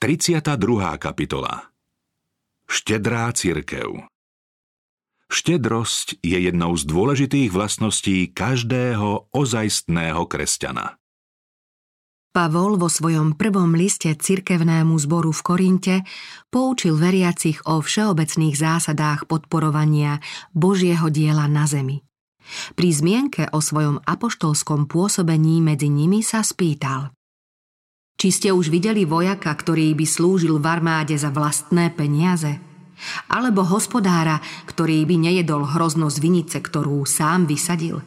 32. kapitola Štedrá cirkev Štedrosť je jednou z dôležitých vlastností každého ozajstného kresťana. Pavol vo svojom prvom liste cirkevnému zboru v Korinte poučil veriacich o všeobecných zásadách podporovania Božieho diela na zemi. Pri zmienke o svojom apoštolskom pôsobení medzi nimi sa spýtal – či ste už videli vojaka, ktorý by slúžil v armáde za vlastné peniaze? Alebo hospodára, ktorý by nejedol hrozno z vinice, ktorú sám vysadil?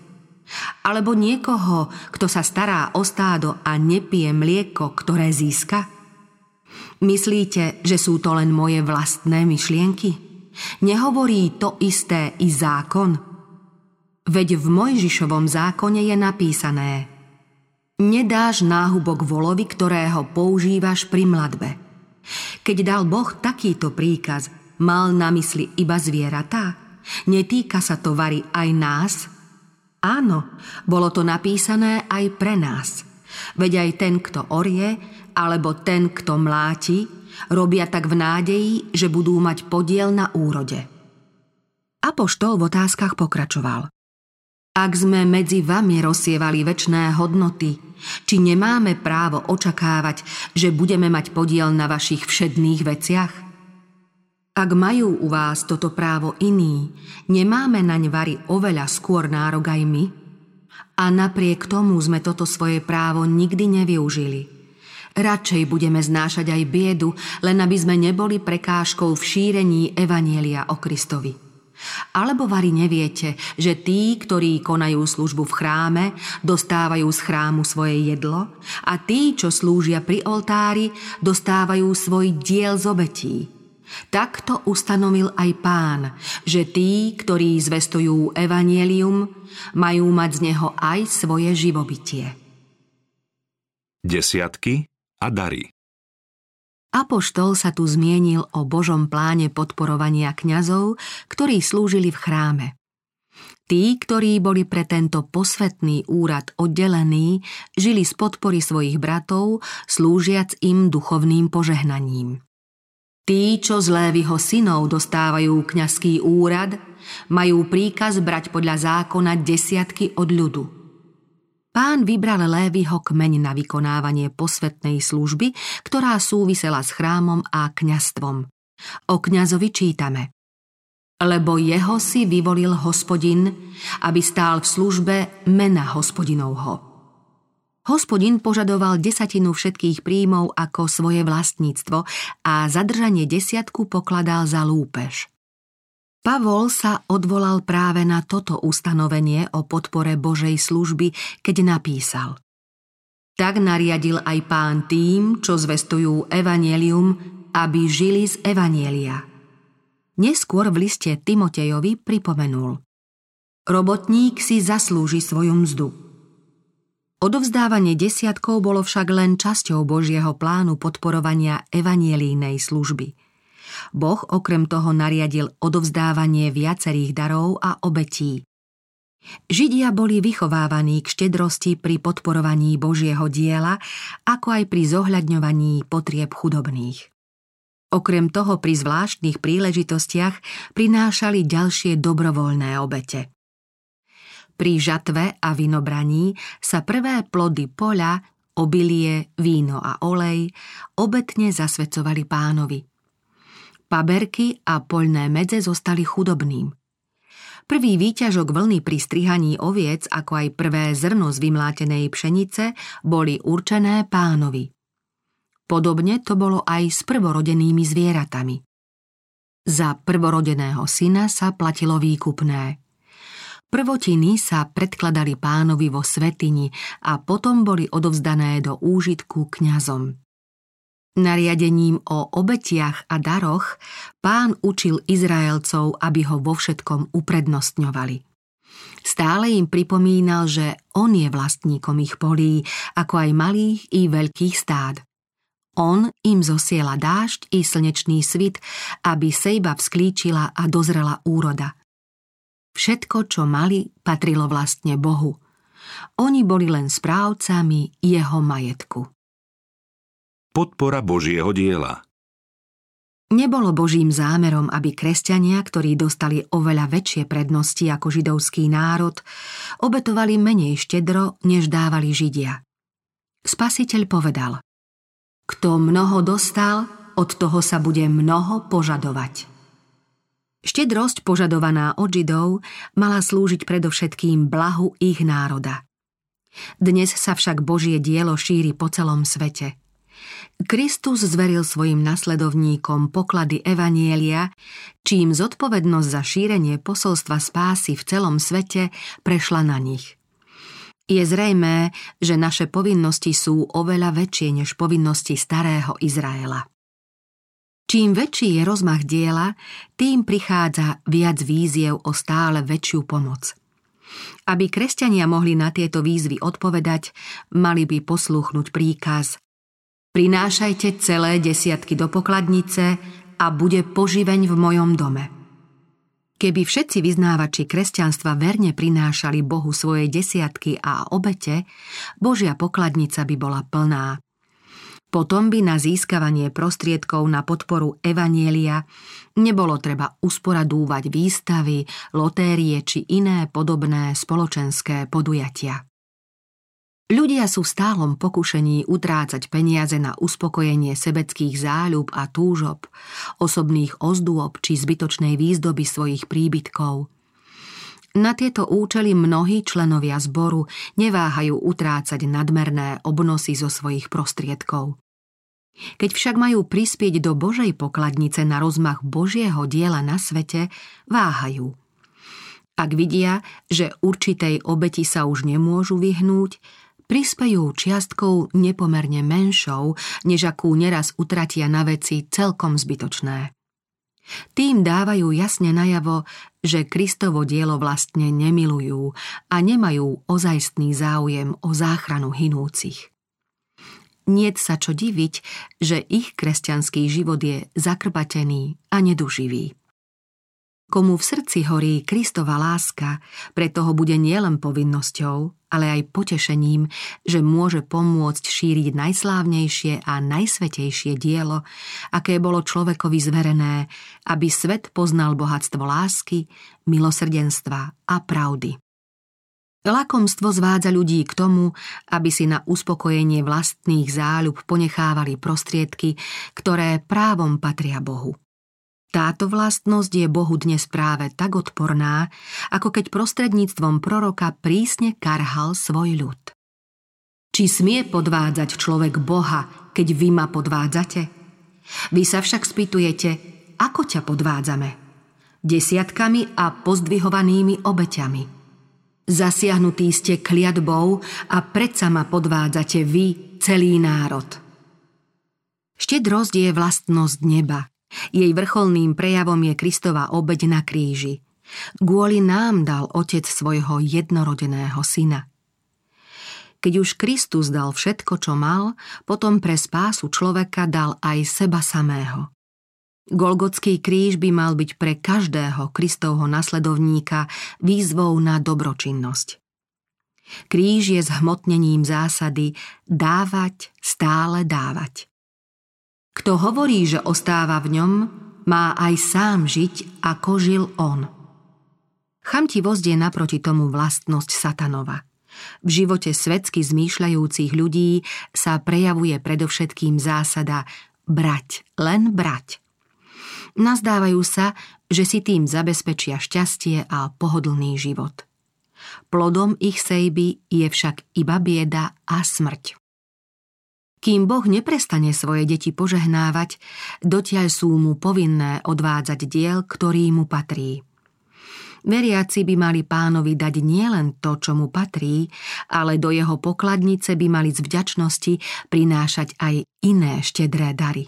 Alebo niekoho, kto sa stará o stádo a nepije mlieko, ktoré získa? Myslíte, že sú to len moje vlastné myšlienky? Nehovorí to isté i zákon? Veď v Mojžišovom zákone je napísané – Nedáš náhubok volovi, ktorého používaš pri mladbe. Keď dal Boh takýto príkaz, mal na mysli iba zvieratá? Netýka sa to vary aj nás? Áno, bolo to napísané aj pre nás. Veď aj ten, kto orie, alebo ten, kto mláti, robia tak v nádeji, že budú mať podiel na úrode. Apoštol v otázkach pokračoval. Ak sme medzi vami rozsievali väčné hodnoty, či nemáme právo očakávať, že budeme mať podiel na vašich všedných veciach? Ak majú u vás toto právo iní, nemáme naň vary oveľa skôr nárok aj my? A napriek tomu sme toto svoje právo nikdy nevyužili. Radšej budeme znášať aj biedu, len aby sme neboli prekážkou v šírení Evanielia o Kristovi. Alebo vari neviete, že tí, ktorí konajú službu v chráme, dostávajú z chrámu svoje jedlo a tí, čo slúžia pri oltári, dostávajú svoj diel z obetí. Takto ustanovil aj pán, že tí, ktorí zvestujú evanielium, majú mať z neho aj svoje živobytie. Desiatky a dary Apoštol sa tu zmienil o Božom pláne podporovania kňazov, ktorí slúžili v chráme. Tí, ktorí boli pre tento posvetný úrad oddelení, žili z podpory svojich bratov, slúžiac im duchovným požehnaním. Tí, čo z Lévyho synov dostávajú kňazský úrad, majú príkaz brať podľa zákona desiatky od ľudu – Pán vybral Lévyho kmeň na vykonávanie posvetnej služby, ktorá súvisela s chrámom a kňastvom. O kňazovi čítame. Lebo jeho si vyvolil hospodin, aby stál v službe mena hospodinovho. Hospodin požadoval desatinu všetkých príjmov ako svoje vlastníctvo a zadržanie desiatku pokladal za lúpež. Pavol sa odvolal práve na toto ustanovenie o podpore Božej služby, keď napísal Tak nariadil aj pán tým, čo zvestujú evanelium, aby žili z evanielia. Neskôr v liste Timotejovi pripomenul Robotník si zaslúži svoju mzdu. Odovzdávanie desiatkov bolo však len časťou Božieho plánu podporovania evanielínej služby – Boh okrem toho nariadil odovzdávanie viacerých darov a obetí. Židia boli vychovávaní k štedrosti pri podporovaní Božieho diela, ako aj pri zohľadňovaní potrieb chudobných. Okrem toho pri zvláštnych príležitostiach prinášali ďalšie dobrovoľné obete. Pri žatve a vinobraní sa prvé plody poľa, obilie, víno a olej obetne zasvedcovali pánovi – Paberky a poľné medze zostali chudobným. Prvý výťažok vlny pri strihaní oviec, ako aj prvé zrno z vymlátenej pšenice, boli určené pánovi. Podobne to bolo aj s prvorodenými zvieratami. Za prvorodeného syna sa platilo výkupné. Prvotiny sa predkladali pánovi vo svetini a potom boli odovzdané do úžitku kňazom. Nariadením o obetiach a daroch pán učil Izraelcov, aby ho vo všetkom uprednostňovali. Stále im pripomínal, že on je vlastníkom ich polí, ako aj malých i veľkých stád. On im zosiela dážď i slnečný svit, aby sejba vzklíčila a dozrela úroda. Všetko, čo mali, patrilo vlastne Bohu. Oni boli len správcami jeho majetku. Podpora Božieho diela. Nebolo Božím zámerom, aby kresťania, ktorí dostali oveľa väčšie prednosti ako židovský národ, obetovali menej štedro, než dávali Židia. Spasiteľ povedal Kto mnoho dostal, od toho sa bude mnoho požadovať. Štedrosť požadovaná od Židov mala slúžiť predovšetkým blahu ich národa. Dnes sa však Božie dielo šíri po celom svete – Kristus zveril svojim nasledovníkom poklady Evanielia, čím zodpovednosť za šírenie posolstva spásy v celom svete prešla na nich. Je zrejmé, že naše povinnosti sú oveľa väčšie než povinnosti starého Izraela. Čím väčší je rozmach diela, tým prichádza viac víziev o stále väčšiu pomoc. Aby kresťania mohli na tieto výzvy odpovedať, mali by posluchnúť príkaz Prinášajte celé desiatky do pokladnice a bude poživeň v mojom dome. Keby všetci vyznávači kresťanstva verne prinášali Bohu svoje desiatky a obete, Božia pokladnica by bola plná. Potom by na získavanie prostriedkov na podporu Evanielia nebolo treba usporadúvať výstavy, lotérie či iné podobné spoločenské podujatia. Ľudia sú v stálom pokušení utrácať peniaze na uspokojenie sebeckých záľub a túžob, osobných ozdôb či zbytočnej výzdoby svojich príbytkov. Na tieto účely mnohí členovia zboru neváhajú utrácať nadmerné obnosy zo svojich prostriedkov. Keď však majú prispieť do Božej pokladnice na rozmach Božieho diela na svete, váhajú. Ak vidia, že určitej obeti sa už nemôžu vyhnúť, prispejú čiastkou nepomerne menšou, než akú neraz utratia na veci celkom zbytočné. Tým dávajú jasne najavo, že Kristovo dielo vlastne nemilujú a nemajú ozajstný záujem o záchranu hinúcich. Niet sa čo diviť, že ich kresťanský život je zakrbatený a neduživý. Komu v srdci horí Kristova láska, preto ho bude nielen povinnosťou, ale aj potešením, že môže pomôcť šíriť najslávnejšie a najsvetejšie dielo, aké bolo človekovi zverené, aby svet poznal bohatstvo lásky, milosrdenstva a pravdy. Lakomstvo zvádza ľudí k tomu, aby si na uspokojenie vlastných záľub ponechávali prostriedky, ktoré právom patria Bohu. Táto vlastnosť je Bohu dnes práve tak odporná, ako keď prostredníctvom proroka prísne karhal svoj ľud. Či smie podvádzať človek Boha, keď vy ma podvádzate? Vy sa však spýtujete, ako ťa podvádzame? Desiatkami a pozdvihovanými obeťami. Zasiahnutí ste kliatbou a predsa ma podvádzate vy, celý národ. Štedrosť je vlastnosť neba – jej vrcholným prejavom je Kristova obeď na kríži. Kvôli nám dal Otec svojho jednorodeného syna. Keď už Kristus dal všetko, čo mal, potom pre spásu človeka dal aj seba samého. Golgotský kríž by mal byť pre každého Kristovho nasledovníka výzvou na dobročinnosť. Kríž je zhmotnením zásady dávať, stále dávať. Kto hovorí, že ostáva v ňom, má aj sám žiť, ako žil on. Chamtivosť je naproti tomu vlastnosť satanova. V živote svetsky zmýšľajúcich ľudí sa prejavuje predovšetkým zásada brať, len brať. Nazdávajú sa, že si tým zabezpečia šťastie a pohodlný život. Plodom ich sejby je však iba bieda a smrť. Kým Boh neprestane svoje deti požehnávať, dotiaľ sú mu povinné odvádzať diel, ktorý mu patrí. Veriaci by mali pánovi dať nielen to, čo mu patrí, ale do jeho pokladnice by mali z vďačnosti prinášať aj iné štedré dary.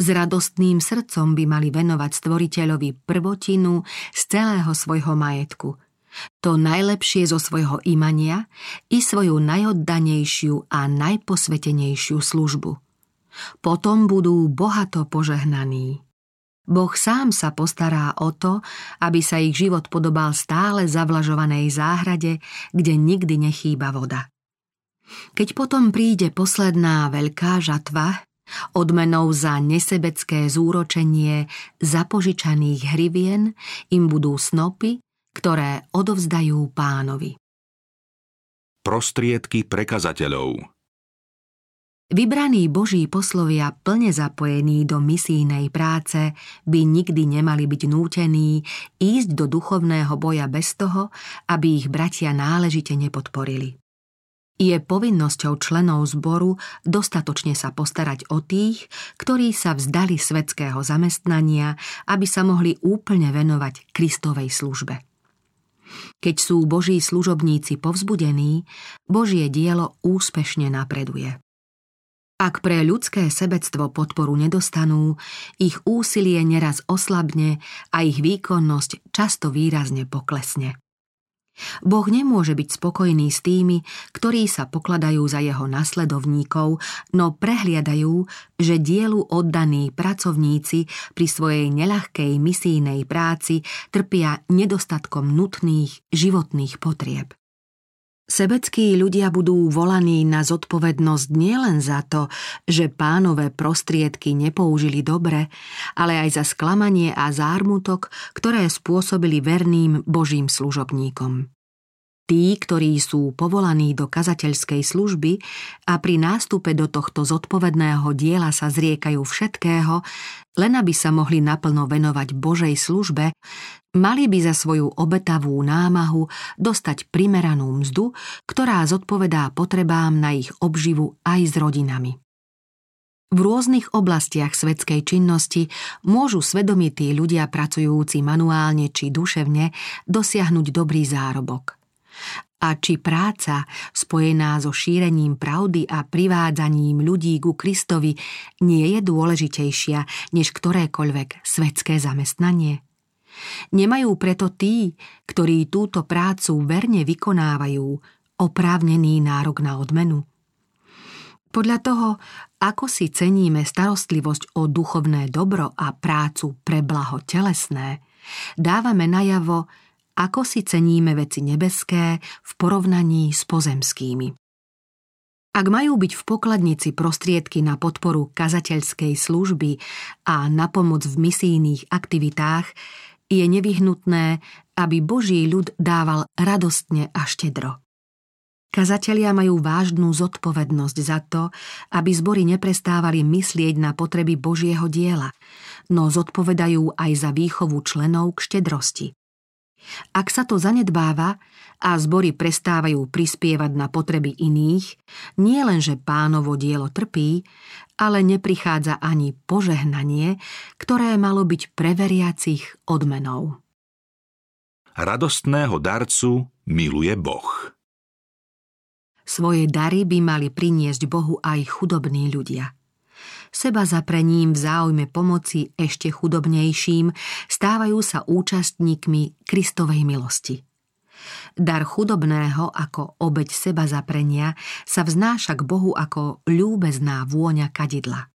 S radostným srdcom by mali venovať stvoriteľovi prvotinu z celého svojho majetku – to najlepšie zo svojho imania i svoju najoddanejšiu a najposvetenejšiu službu. Potom budú bohato požehnaní. Boh sám sa postará o to, aby sa ich život podobal stále zavlažovanej záhrade, kde nikdy nechýba voda. Keď potom príde posledná veľká žatva, Odmenou za nesebecké zúročenie zapožičaných hrivien im budú snopy, ktoré odovzdajú pánovi. Prostriedky prekazateľov Vybraní Boží poslovia plne zapojení do misijnej práce by nikdy nemali byť nútení ísť do duchovného boja bez toho, aby ich bratia náležite nepodporili. Je povinnosťou členov zboru dostatočne sa postarať o tých, ktorí sa vzdali svetského zamestnania, aby sa mohli úplne venovať Kristovej službe. Keď sú Boží služobníci povzbudení, Božie dielo úspešne napreduje. Ak pre ľudské sebectvo podporu nedostanú, ich úsilie neraz oslabne a ich výkonnosť často výrazne poklesne. Boh nemôže byť spokojný s tými, ktorí sa pokladajú za jeho nasledovníkov, no prehliadajú, že dielu oddaní pracovníci pri svojej neľahkej misijnej práci trpia nedostatkom nutných životných potrieb. Sebeckí ľudia budú volaní na zodpovednosť nielen za to, že pánové prostriedky nepoužili dobre, ale aj za sklamanie a zármutok, ktoré spôsobili verným Božím služobníkom. Tí, ktorí sú povolaní do kazateľskej služby a pri nástupe do tohto zodpovedného diela sa zriekajú všetkého, len aby sa mohli naplno venovať Božej službe, mali by za svoju obetavú námahu dostať primeranú mzdu, ktorá zodpovedá potrebám na ich obživu aj s rodinami. V rôznych oblastiach svetskej činnosti môžu svedomití ľudia pracujúci manuálne či duševne dosiahnuť dobrý zárobok – a či práca, spojená so šírením pravdy a privádzaním ľudí ku Kristovi, nie je dôležitejšia než ktorékoľvek svetské zamestnanie? Nemajú preto tí, ktorí túto prácu verne vykonávajú, oprávnený nárok na odmenu? Podľa toho, ako si ceníme starostlivosť o duchovné dobro a prácu pre blaho telesné, dávame najavo, ako si ceníme veci nebeské v porovnaní s pozemskými. Ak majú byť v pokladnici prostriedky na podporu kazateľskej služby a na pomoc v misijných aktivitách, je nevyhnutné, aby Boží ľud dával radostne a štedro. Kazatelia majú vážnu zodpovednosť za to, aby zbory neprestávali myslieť na potreby Božieho diela, no zodpovedajú aj za výchovu členov k štedrosti. Ak sa to zanedbáva a zbory prestávajú prispievať na potreby iných, nie len, že pánovo dielo trpí, ale neprichádza ani požehnanie, ktoré malo byť preveriacich odmenou. Radostného darcu miluje Boh. Svoje dary by mali priniesť Bohu aj chudobní ľudia – seba zaprením v záujme pomoci ešte chudobnejším, stávajú sa účastníkmi Kristovej milosti. Dar chudobného ako obeď seba zaprenia sa vznáša k Bohu ako ľúbezná vôňa kadidla.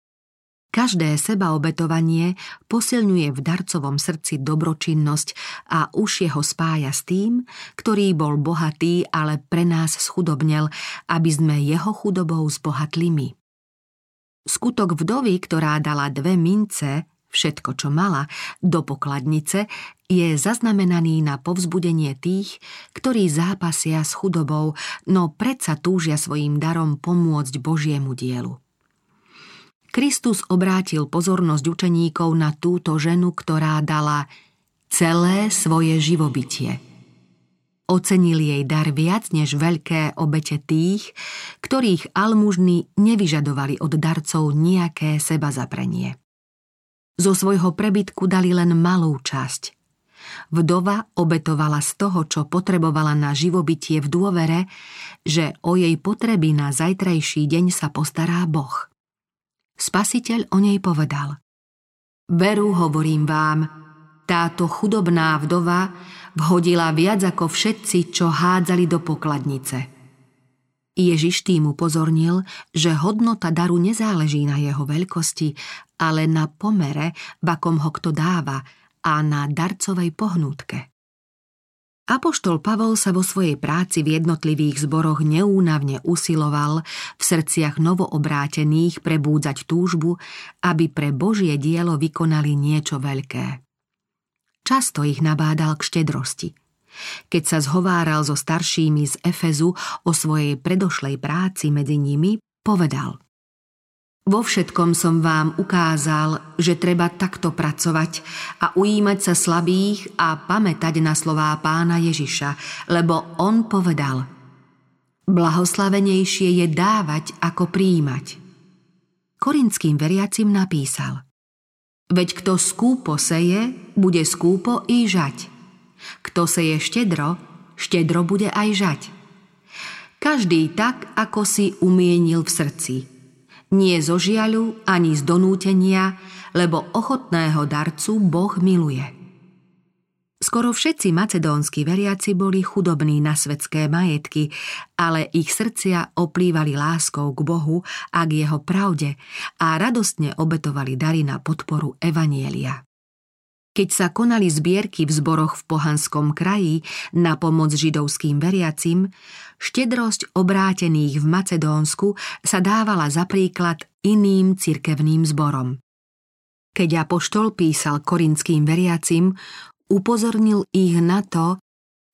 Každé sebaobetovanie posilňuje v darcovom srdci dobročinnosť a už jeho spája s tým, ktorý bol bohatý, ale pre nás schudobnel, aby sme jeho chudobou zbohatli my. Skutok vdovy, ktorá dala dve mince, všetko, čo mala, do pokladnice, je zaznamenaný na povzbudenie tých, ktorí zápasia s chudobou, no predsa túžia svojim darom pomôcť Božiemu dielu. Kristus obrátil pozornosť učeníkov na túto ženu, ktorá dala celé svoje živobytie – Ocenil jej dar viac než veľké obete tých, ktorých almužny nevyžadovali od darcov nejaké seba. Zo svojho prebytku dali len malú časť. Vdova obetovala z toho, čo potrebovala na živobytie v dôvere, že o jej potreby na zajtrajší deň sa postará Boh. Spasiteľ o nej povedal Veru hovorím vám, táto chudobná vdova vhodila viac ako všetci, čo hádzali do pokladnice. Ježiš tým upozornil, že hodnota daru nezáleží na jeho veľkosti, ale na pomere, v akom ho kto dáva a na darcovej pohnútke. Apoštol Pavol sa vo svojej práci v jednotlivých zboroch neúnavne usiloval v srdciach novoobrátených prebúdzať túžbu, aby pre Božie dielo vykonali niečo veľké. Často ich nabádal k štedrosti. Keď sa zhováral so staršími z Efezu o svojej predošlej práci medzi nimi, povedal – vo všetkom som vám ukázal, že treba takto pracovať a ujímať sa slabých a pamätať na slová pána Ježiša, lebo on povedal Blahoslavenejšie je dávať ako príjmať. Korinským veriacim napísal Veď kto skúpo seje, bude skúpo i žať. Kto seje štedro, štedro bude aj žať. Každý tak, ako si umienil v srdci – nie zo žiaľu ani z donútenia, lebo ochotného darcu Boh miluje. Skoro všetci macedónsky veriaci boli chudobní na svetské majetky, ale ich srdcia oplývali láskou k Bohu a k jeho pravde a radostne obetovali dary na podporu Evanielia. Keď sa konali zbierky v zboroch v pohanskom kraji na pomoc židovským veriacim, štedrosť obrátených v Macedónsku sa dávala za príklad iným cirkevným zborom. Keď Apoštol písal korinským veriacim, upozornil ich na to,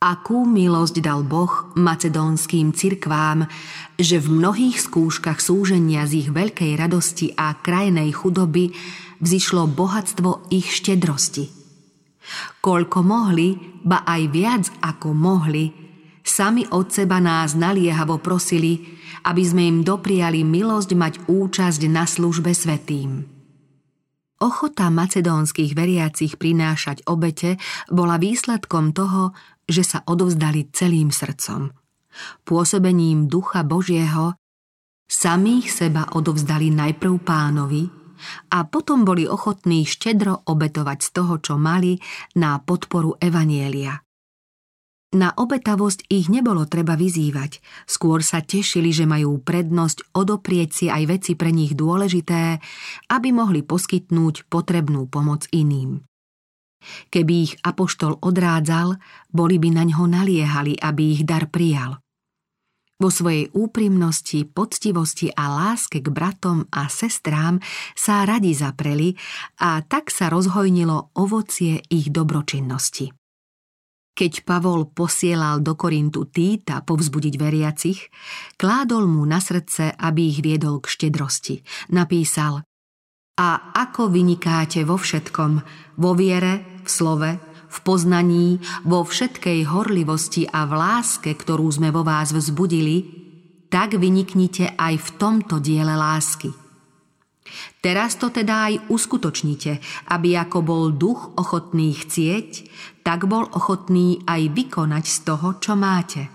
akú milosť dal Boh macedónským cirkvám, že v mnohých skúškach súženia z ich veľkej radosti a krajnej chudoby vzýšlo bohatstvo ich štedrosti. Koľko mohli, ba aj viac ako mohli, sami od seba nás naliehavo prosili, aby sme im dopriali milosť mať účasť na službe svetým. Ochota macedónskych veriacich prinášať obete bola výsledkom toho, že sa odovzdali celým srdcom. Pôsobením Ducha Božieho samých seba odovzdali najprv pánovi a potom boli ochotní štedro obetovať z toho, čo mali na podporu Evanielia. Na obetavosť ich nebolo treba vyzývať, skôr sa tešili, že majú prednosť odoprieť si aj veci pre nich dôležité, aby mohli poskytnúť potrebnú pomoc iným. Keby ich apoštol odrádzal, boli by na ňo naliehali, aby ich dar prijal. Vo svojej úprimnosti, poctivosti a láske k bratom a sestrám sa radi zapreli a tak sa rozhojnilo ovocie ich dobročinnosti. Keď Pavol posielal do Korintu Týta povzbudiť veriacich, kládol mu na srdce, aby ich viedol k štedrosti. Napísal A ako vynikáte vo všetkom, vo viere, v slove, v poznaní, vo všetkej horlivosti a v láske, ktorú sme vo vás vzbudili, tak vyniknite aj v tomto diele lásky. Teraz to teda aj uskutočnite, aby ako bol duch ochotný chcieť, tak bol ochotný aj vykonať z toho, čo máte.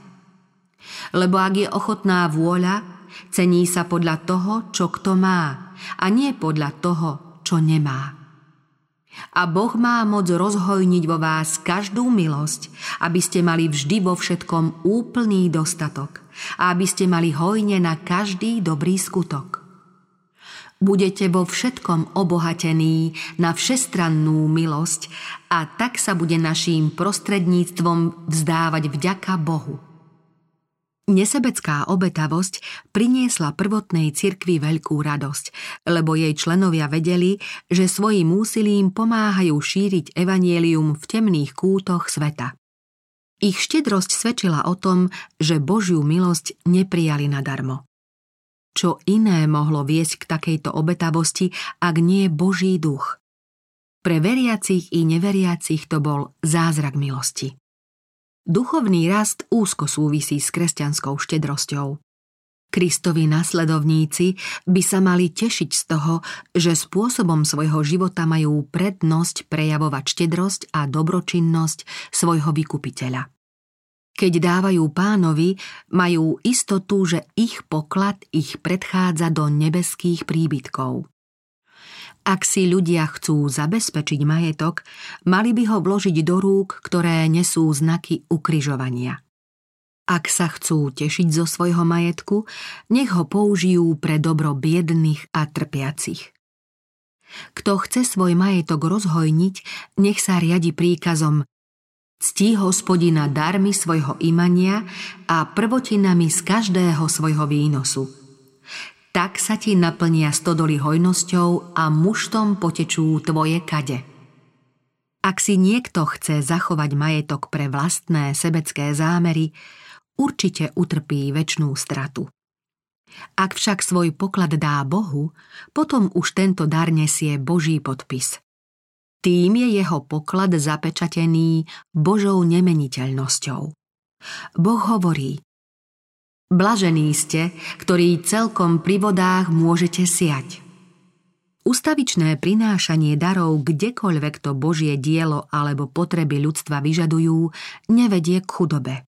Lebo ak je ochotná vôľa, cení sa podľa toho, čo kto má, a nie podľa toho, čo nemá. A Boh má moc rozhojniť vo vás každú milosť, aby ste mali vždy vo všetkom úplný dostatok a aby ste mali hojne na každý dobrý skutok. Budete vo všetkom obohatení na všestrannú milosť a tak sa bude naším prostredníctvom vzdávať vďaka Bohu. Nesebecká obetavosť priniesla prvotnej cirkvi veľkú radosť, lebo jej členovia vedeli, že svojim úsilím pomáhajú šíriť evanielium v temných kútoch sveta. Ich štedrosť svedčila o tom, že Božiu milosť neprijali nadarmo. Čo iné mohlo viesť k takejto obetavosti, ak nie Boží duch? Pre veriacich i neveriacich to bol zázrak milosti. Duchovný rast úzko súvisí s kresťanskou štedrosťou. Kristovi nasledovníci by sa mali tešiť z toho, že spôsobom svojho života majú prednosť prejavovať štedrosť a dobročinnosť svojho vykupiteľa. Keď dávajú pánovi, majú istotu, že ich poklad ich predchádza do nebeských príbytkov. Ak si ľudia chcú zabezpečiť majetok, mali by ho vložiť do rúk, ktoré nesú znaky ukryžovania. Ak sa chcú tešiť zo svojho majetku, nech ho použijú pre dobro biedných a trpiacich. Kto chce svoj majetok rozhojniť, nech sa riadi príkazom Ctí hospodina darmi svojho imania a prvotinami z každého svojho výnosu. Tak sa ti naplnia stodoly hojnosťou a muštom potečú tvoje kade. Ak si niekto chce zachovať majetok pre vlastné sebecké zámery, určite utrpí väčšnú stratu. Ak však svoj poklad dá Bohu, potom už tento dar nesie Boží podpis. Tým je jeho poklad zapečatený Božou nemeniteľnosťou. Boh hovorí Blažení ste, ktorí celkom pri vodách môžete siať. Ustavičné prinášanie darov kdekoľvek to Božie dielo alebo potreby ľudstva vyžadujú, nevedie k chudobe.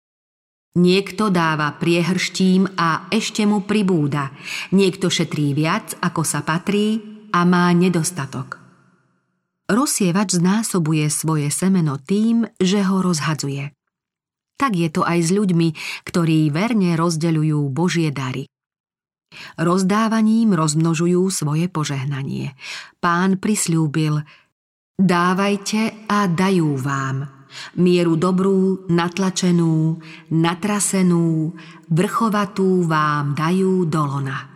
Niekto dáva priehrštím a ešte mu pribúda. Niekto šetrí viac, ako sa patrí a má nedostatok. Rozsievač znásobuje svoje semeno tým, že ho rozhadzuje. Tak je to aj s ľuďmi, ktorí verne rozdeľujú Božie dary. Rozdávaním rozmnožujú svoje požehnanie. Pán prisľúbil, dávajte a dajú vám. Mieru dobrú, natlačenú, natrasenú, vrchovatú vám dajú dolona.